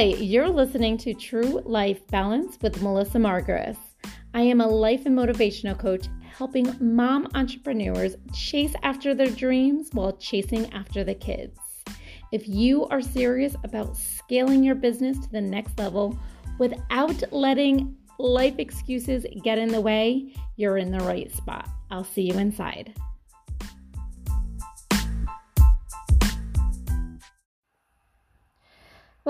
Hi, you're listening to True Life Balance with Melissa Margres. I am a life and motivational coach helping mom entrepreneurs chase after their dreams while chasing after the kids. If you are serious about scaling your business to the next level without letting life excuses get in the way, you're in the right spot. I'll see you inside.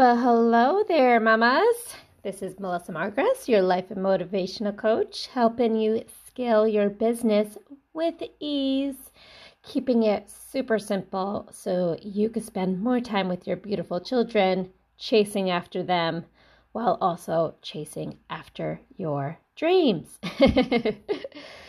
Well, hello there, mamas. This is Melissa Margres, your life and motivational coach, helping you scale your business with ease, keeping it super simple so you can spend more time with your beautiful children, chasing after them while also chasing after your dreams.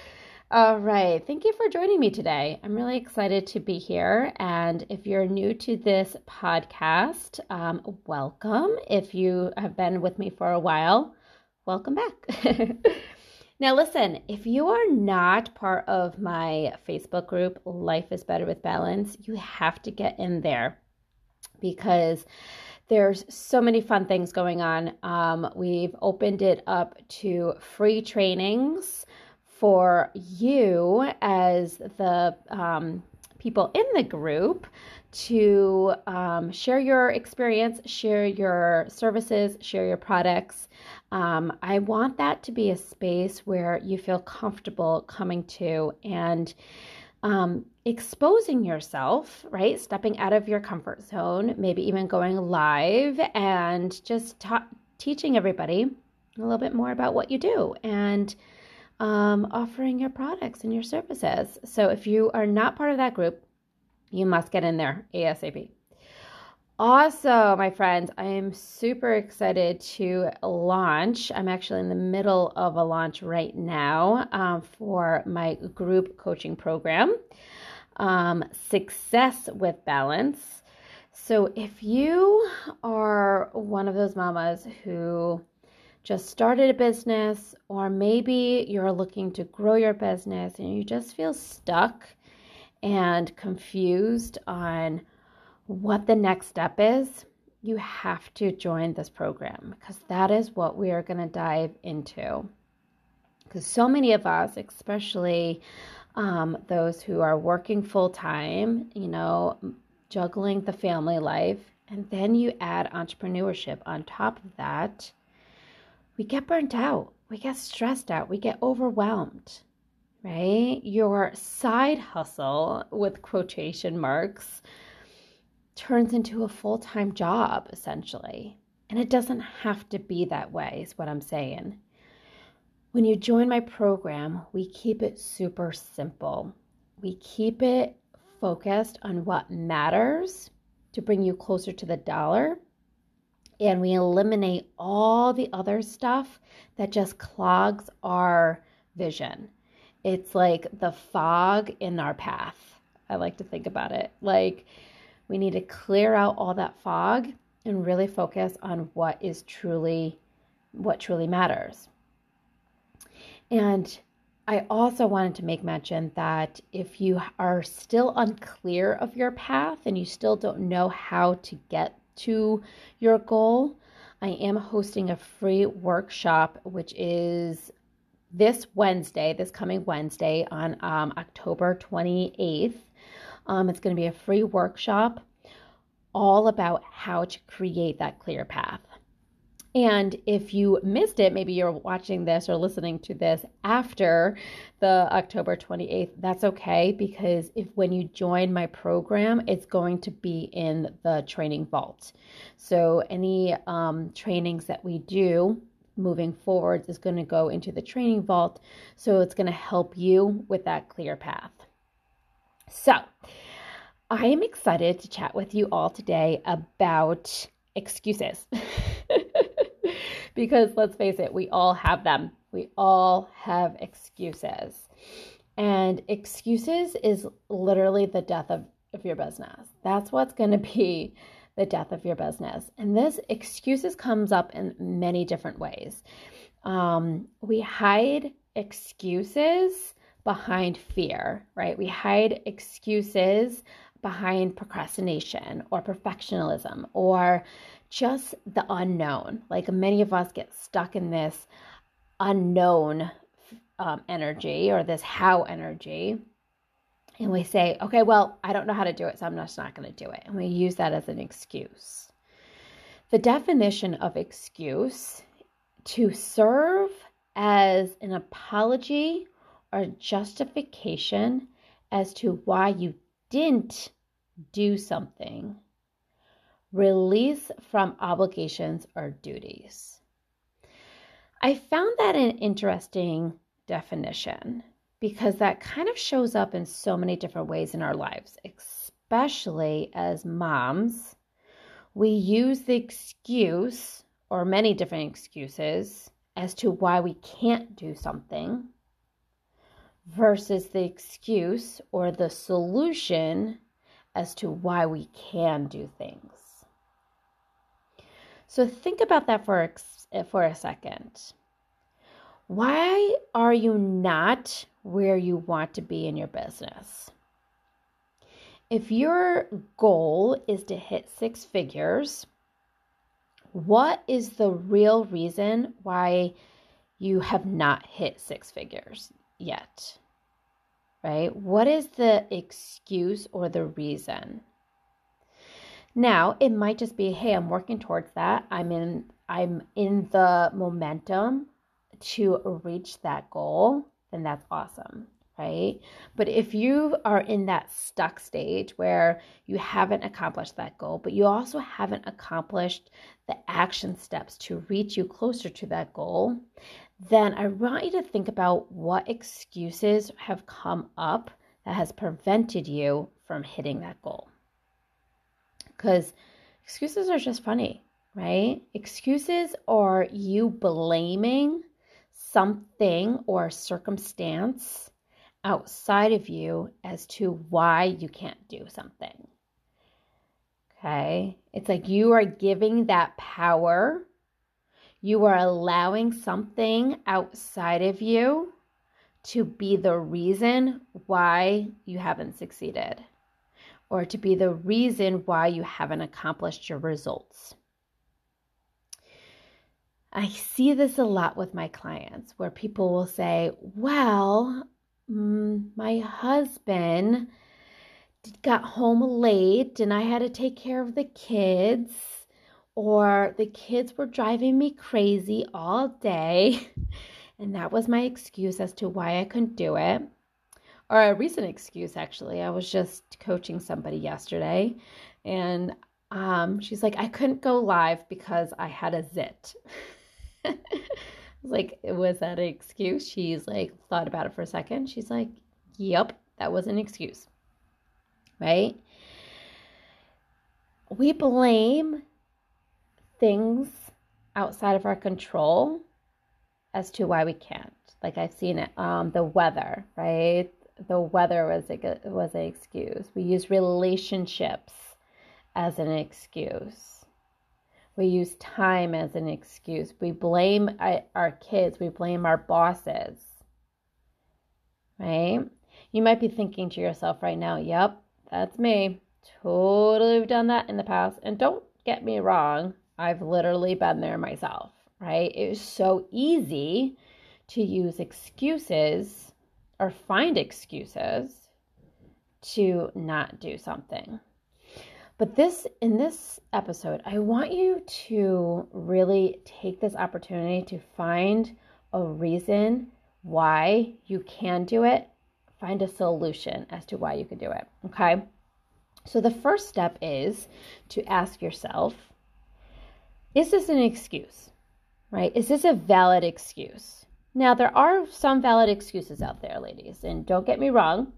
All right. Thank you for joining me today. I'm really excited to be here. And if you're new to this podcast, um, welcome. If you have been with me for a while, welcome back. now, listen, if you are not part of my Facebook group, Life is Better with Balance, you have to get in there because there's so many fun things going on. Um, we've opened it up to free trainings for you as the um, people in the group to um, share your experience, share your services, share your products. Um, I want that to be a space where you feel comfortable coming to and um, exposing yourself, right? Stepping out of your comfort zone, maybe even going live and just ta- teaching everybody a little bit more about what you do. And um, offering your products and your services. So if you are not part of that group, you must get in there ASAP. Also, my friends, I am super excited to launch. I'm actually in the middle of a launch right now um, for my group coaching program, um, Success with Balance. So, if you are one of those mamas who just started a business, or maybe you're looking to grow your business and you just feel stuck and confused on what the next step is, you have to join this program because that is what we are going to dive into. Because so many of us, especially um, those who are working full time, you know, juggling the family life, and then you add entrepreneurship on top of that we get burnt out, we get stressed out, we get overwhelmed, right? Your side hustle, with quotation marks, turns into a full time job essentially. And it doesn't have to be that way, is what I'm saying. When you join my program, we keep it super simple. We keep it focused on what matters to bring you closer to the dollar and we eliminate all the other stuff that just clogs our vision. It's like the fog in our path. I like to think about it. Like we need to clear out all that fog and really focus on what is truly what truly matters. And I also wanted to make mention that if you are still unclear of your path and you still don't know how to get to your goal, I am hosting a free workshop, which is this Wednesday, this coming Wednesday on um, October 28th. Um, it's going to be a free workshop all about how to create that clear path. And if you missed it, maybe you're watching this or listening to this after the October 28th, that's okay because if when you join my program, it's going to be in the training vault. So any um, trainings that we do moving forward is going to go into the training vault. So it's going to help you with that clear path. So I am excited to chat with you all today about excuses. because let's face it, we all have them. We all have excuses. And excuses is literally the death of, of your business. That's what's going to be the death of your business. And this excuses comes up in many different ways. Um, we hide excuses behind fear, right? We hide excuses behind procrastination or perfectionism or just the unknown. Like many of us get stuck in this unknown um, energy or this how energy. And we say, okay, well, I don't know how to do it, so I'm just not going to do it. And we use that as an excuse. The definition of excuse to serve as an apology or justification as to why you didn't do something, release from obligations or duties. I found that an interesting definition because that kind of shows up in so many different ways in our lives, especially as moms. We use the excuse or many different excuses as to why we can't do something versus the excuse or the solution as to why we can do things. So think about that for, eh, for a second. Why are you not where you want to be in your business? If your goal is to hit six figures, what is the real reason why you have not hit six figures yet? right? What is the excuse or the reason? Now, it might just be, hey, I'm working towards that. I'm in I'm in the momentum to reach that goal, then that's awesome, right? But if you are in that stuck stage where you haven't accomplished that goal, but you also haven't accomplished the action steps to reach you closer to that goal, then I want you to think about what excuses have come up that has prevented you from hitting that goal. Because excuses are just funny, right? Excuses are you blaming something or circumstance outside of you as to why you can't do something. Okay? It's like you are giving that power you are allowing something outside of you to be the reason why you haven't succeeded or to be the reason why you haven't accomplished your results. I see this a lot with my clients where people will say, Well, mm, my husband got home late and I had to take care of the kids or the kids were driving me crazy all day. And that was my excuse as to why I couldn't do it. Or a recent excuse, actually. I was just coaching somebody yesterday, and um, she's like, I couldn't go live because I had a zit. I was like, was that an excuse? She's like, thought about it for a second. She's like, yep, that was an excuse. Right? We blame things outside of our control as to why we can't. Like I've seen it, um, the weather, right? The weather was a was an excuse. We use relationships as an excuse. We use time as an excuse. We blame uh, our kids. We blame our bosses. Right? You might be thinking to yourself right now, "Yep, that's me. Totally done that in the past." And don't get me wrong, I've literally been there myself, right? It was so easy to use excuses or find excuses to not do something. But this in this episode, I want you to really take this opportunity to find a reason why you can do it, find a solution as to why you can do it, okay? So the first step is to ask yourself, is this an excuse? Right? Is this a valid excuse? Now, there are some valid excuses out there, ladies, and don't get me wrong.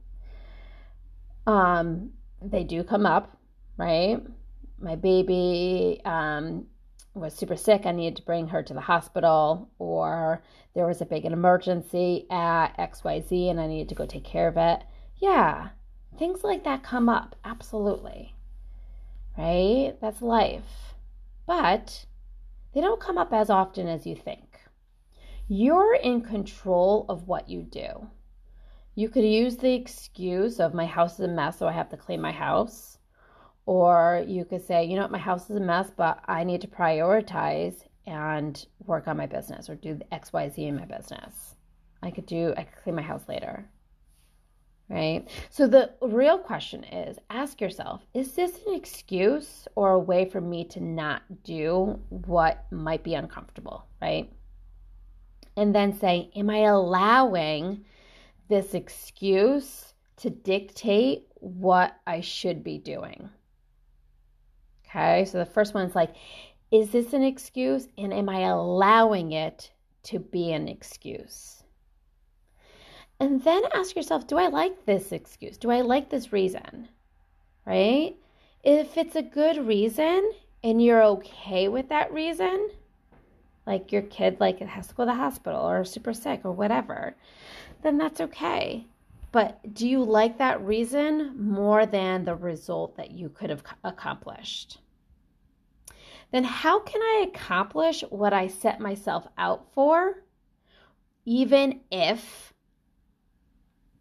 Um, they do come up, right? My baby um, was super sick. I needed to bring her to the hospital, or there was a big emergency at XYZ and I needed to go take care of it. Yeah, things like that come up. Absolutely. Right? That's life but they don't come up as often as you think. You're in control of what you do. You could use the excuse of my house is a mess, so I have to clean my house. Or you could say, you know what, my house is a mess, but I need to prioritize and work on my business or do the XYZ in my business. I could do, I could clean my house later. Right? So the real question is ask yourself, is this an excuse or a way for me to not do what might be uncomfortable? Right? And then say, am I allowing this excuse to dictate what I should be doing? Okay, so the first one is like, is this an excuse? And am I allowing it to be an excuse? And then ask yourself, do I like this excuse? Do I like this reason? Right? If it's a good reason and you're okay with that reason, like your kid like it has to go to the hospital or super sick or whatever, then that's okay. But do you like that reason more than the result that you could have accomplished? Then how can I accomplish what I set myself out for, even if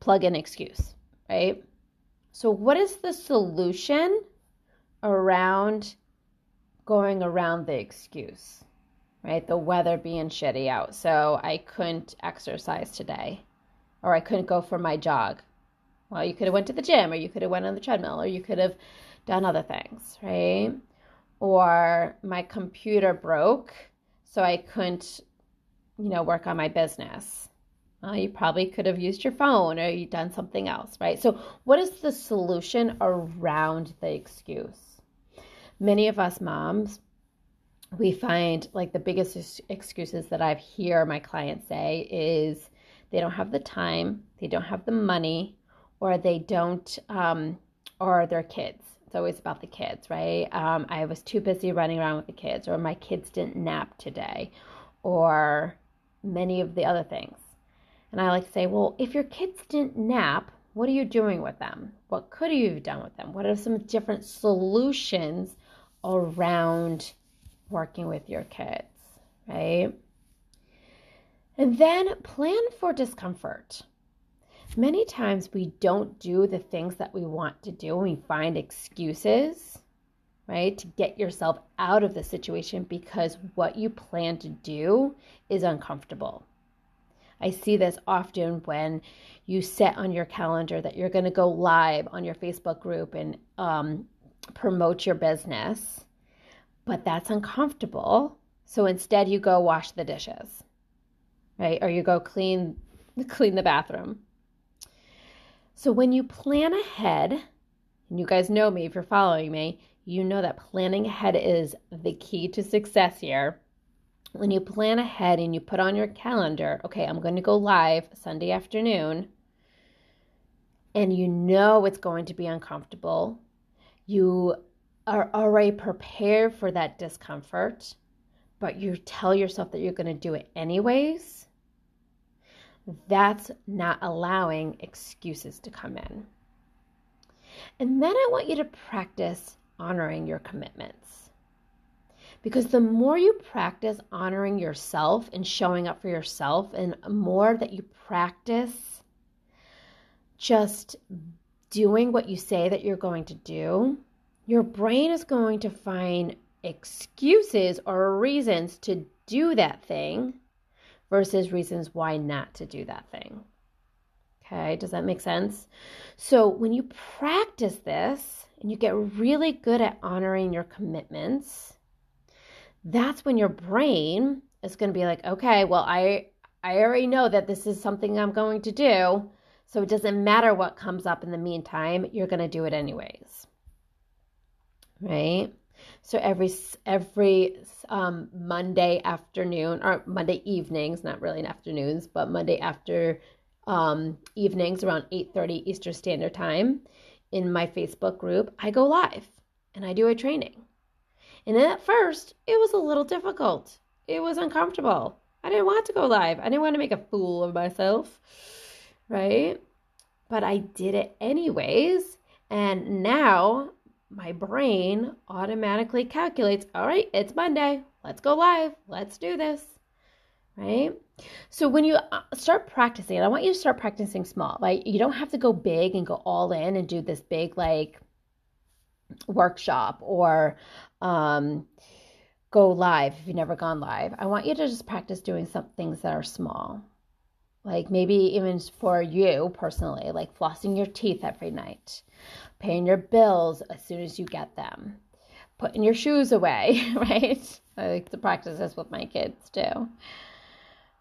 plug in excuse, right? So, what is the solution around going around the excuse, right? The weather being shitty out. So, I couldn't exercise today or I couldn't go for my jog. Well, you could have went to the gym or you could have went on the treadmill or you could have done other things, right? Or my computer broke so I couldn't, you know, work on my business. Well, you probably could have used your phone or you done something else, right? So, what is the solution around the excuse? Many of us moms, we find like the biggest excuses that I've hear my clients say is they don't have the time, they don't have the money, or they don't, um, or their kids. It's always about the kids, right? Um, I was too busy running around with the kids, or my kids didn't nap today, or many of the other things. And I like to say, well, if your kids didn't nap, what are you doing with them? What could you have done with them? What are some different solutions around working with your kids, right? And then plan for discomfort. Many times we don't do the things that we want to do and we find excuses, right, to get yourself out of the situation because what you plan to do is uncomfortable. I see this often when you set on your calendar that you're going to go live on your Facebook group and um, promote your business, but that's uncomfortable. So instead, you go wash the dishes right? Or you go clean clean the bathroom. So when you plan ahead, and you guys know me if you're following me, you know that planning ahead is the key to success here. When you plan ahead and you put on your calendar, okay, I'm going to go live Sunday afternoon, and you know it's going to be uncomfortable, you are already prepared for that discomfort, but you tell yourself that you're going to do it anyways that's not allowing excuses to come in. And then I want you to practice honoring your commitments. Because the more you practice honoring yourself and showing up for yourself, and more that you practice just doing what you say that you're going to do, your brain is going to find excuses or reasons to do that thing versus reasons why not to do that thing. Okay, does that make sense? So when you practice this and you get really good at honoring your commitments, that's when your brain is going to be like, okay, well, I I already know that this is something I'm going to do, so it doesn't matter what comes up in the meantime, you're going to do it anyways. Right? So every every um, Monday afternoon or Monday evenings, not really afternoons, but Monday after um, evenings around 8:30 Eastern Standard Time in my Facebook group, I go live and I do a training. And at first, it was a little difficult. It was uncomfortable. I didn't want to go live. I didn't want to make a fool of myself, right? But I did it anyways. And now my brain automatically calculates, all right, it's Monday. Let's go live. Let's do this. Right? So when you uh, start practicing, I want you to start practicing small. Like you don't have to go big and go all in and do this big like workshop or um, go live if you've never gone live. I want you to just practice doing some things that are small. Like maybe even for you personally, like flossing your teeth every night, paying your bills as soon as you get them, putting your shoes away, right? I like to practice this with my kids too.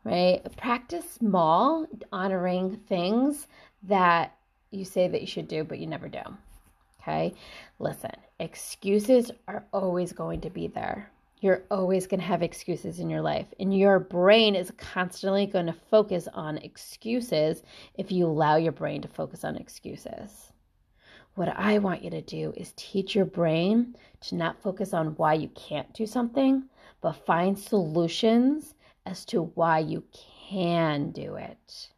Right? Practice small, honoring things that you say that you should do, but you never do. Okay? Listen, excuses are always going to be there. You're always going to have excuses in your life, and your brain is constantly going to focus on excuses if you allow your brain to focus on excuses. What I want you to do is teach your brain to not focus on why you can't do something, but find solutions as to why you can do it.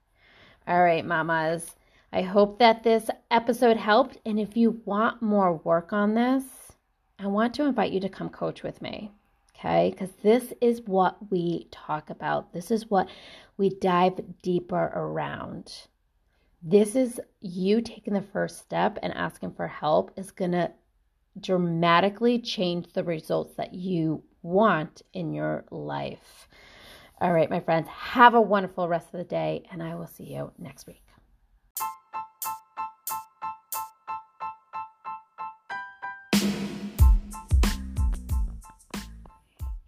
All right, mamas. I hope that this episode helped. And if you want more work on this, I want to invite you to come coach with me. Okay, because this is what we talk about. This is what we dive deeper around. This is you taking the first step and asking for help is going to dramatically change the results that you want in your life. All right, my friends, have a wonderful rest of the day, and I will see you next week.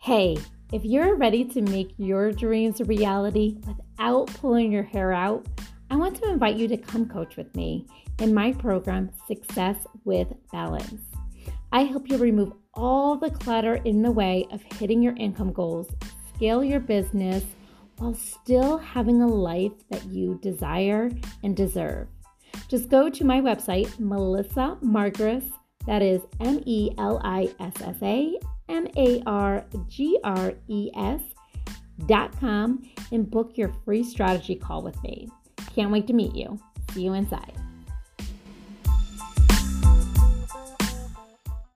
Hey, if you're ready to make your dreams a reality without pulling your hair out, I want to invite you to come coach with me in my program, Success with Balance. I help you remove all the clutter in the way of hitting your income goals, scale your business while still having a life that you desire and deserve. Just go to my website, Melissa Margres, that is M E L I S S A M A R G R E S dot com, and book your free strategy call with me. Can't wait to meet you. See you inside.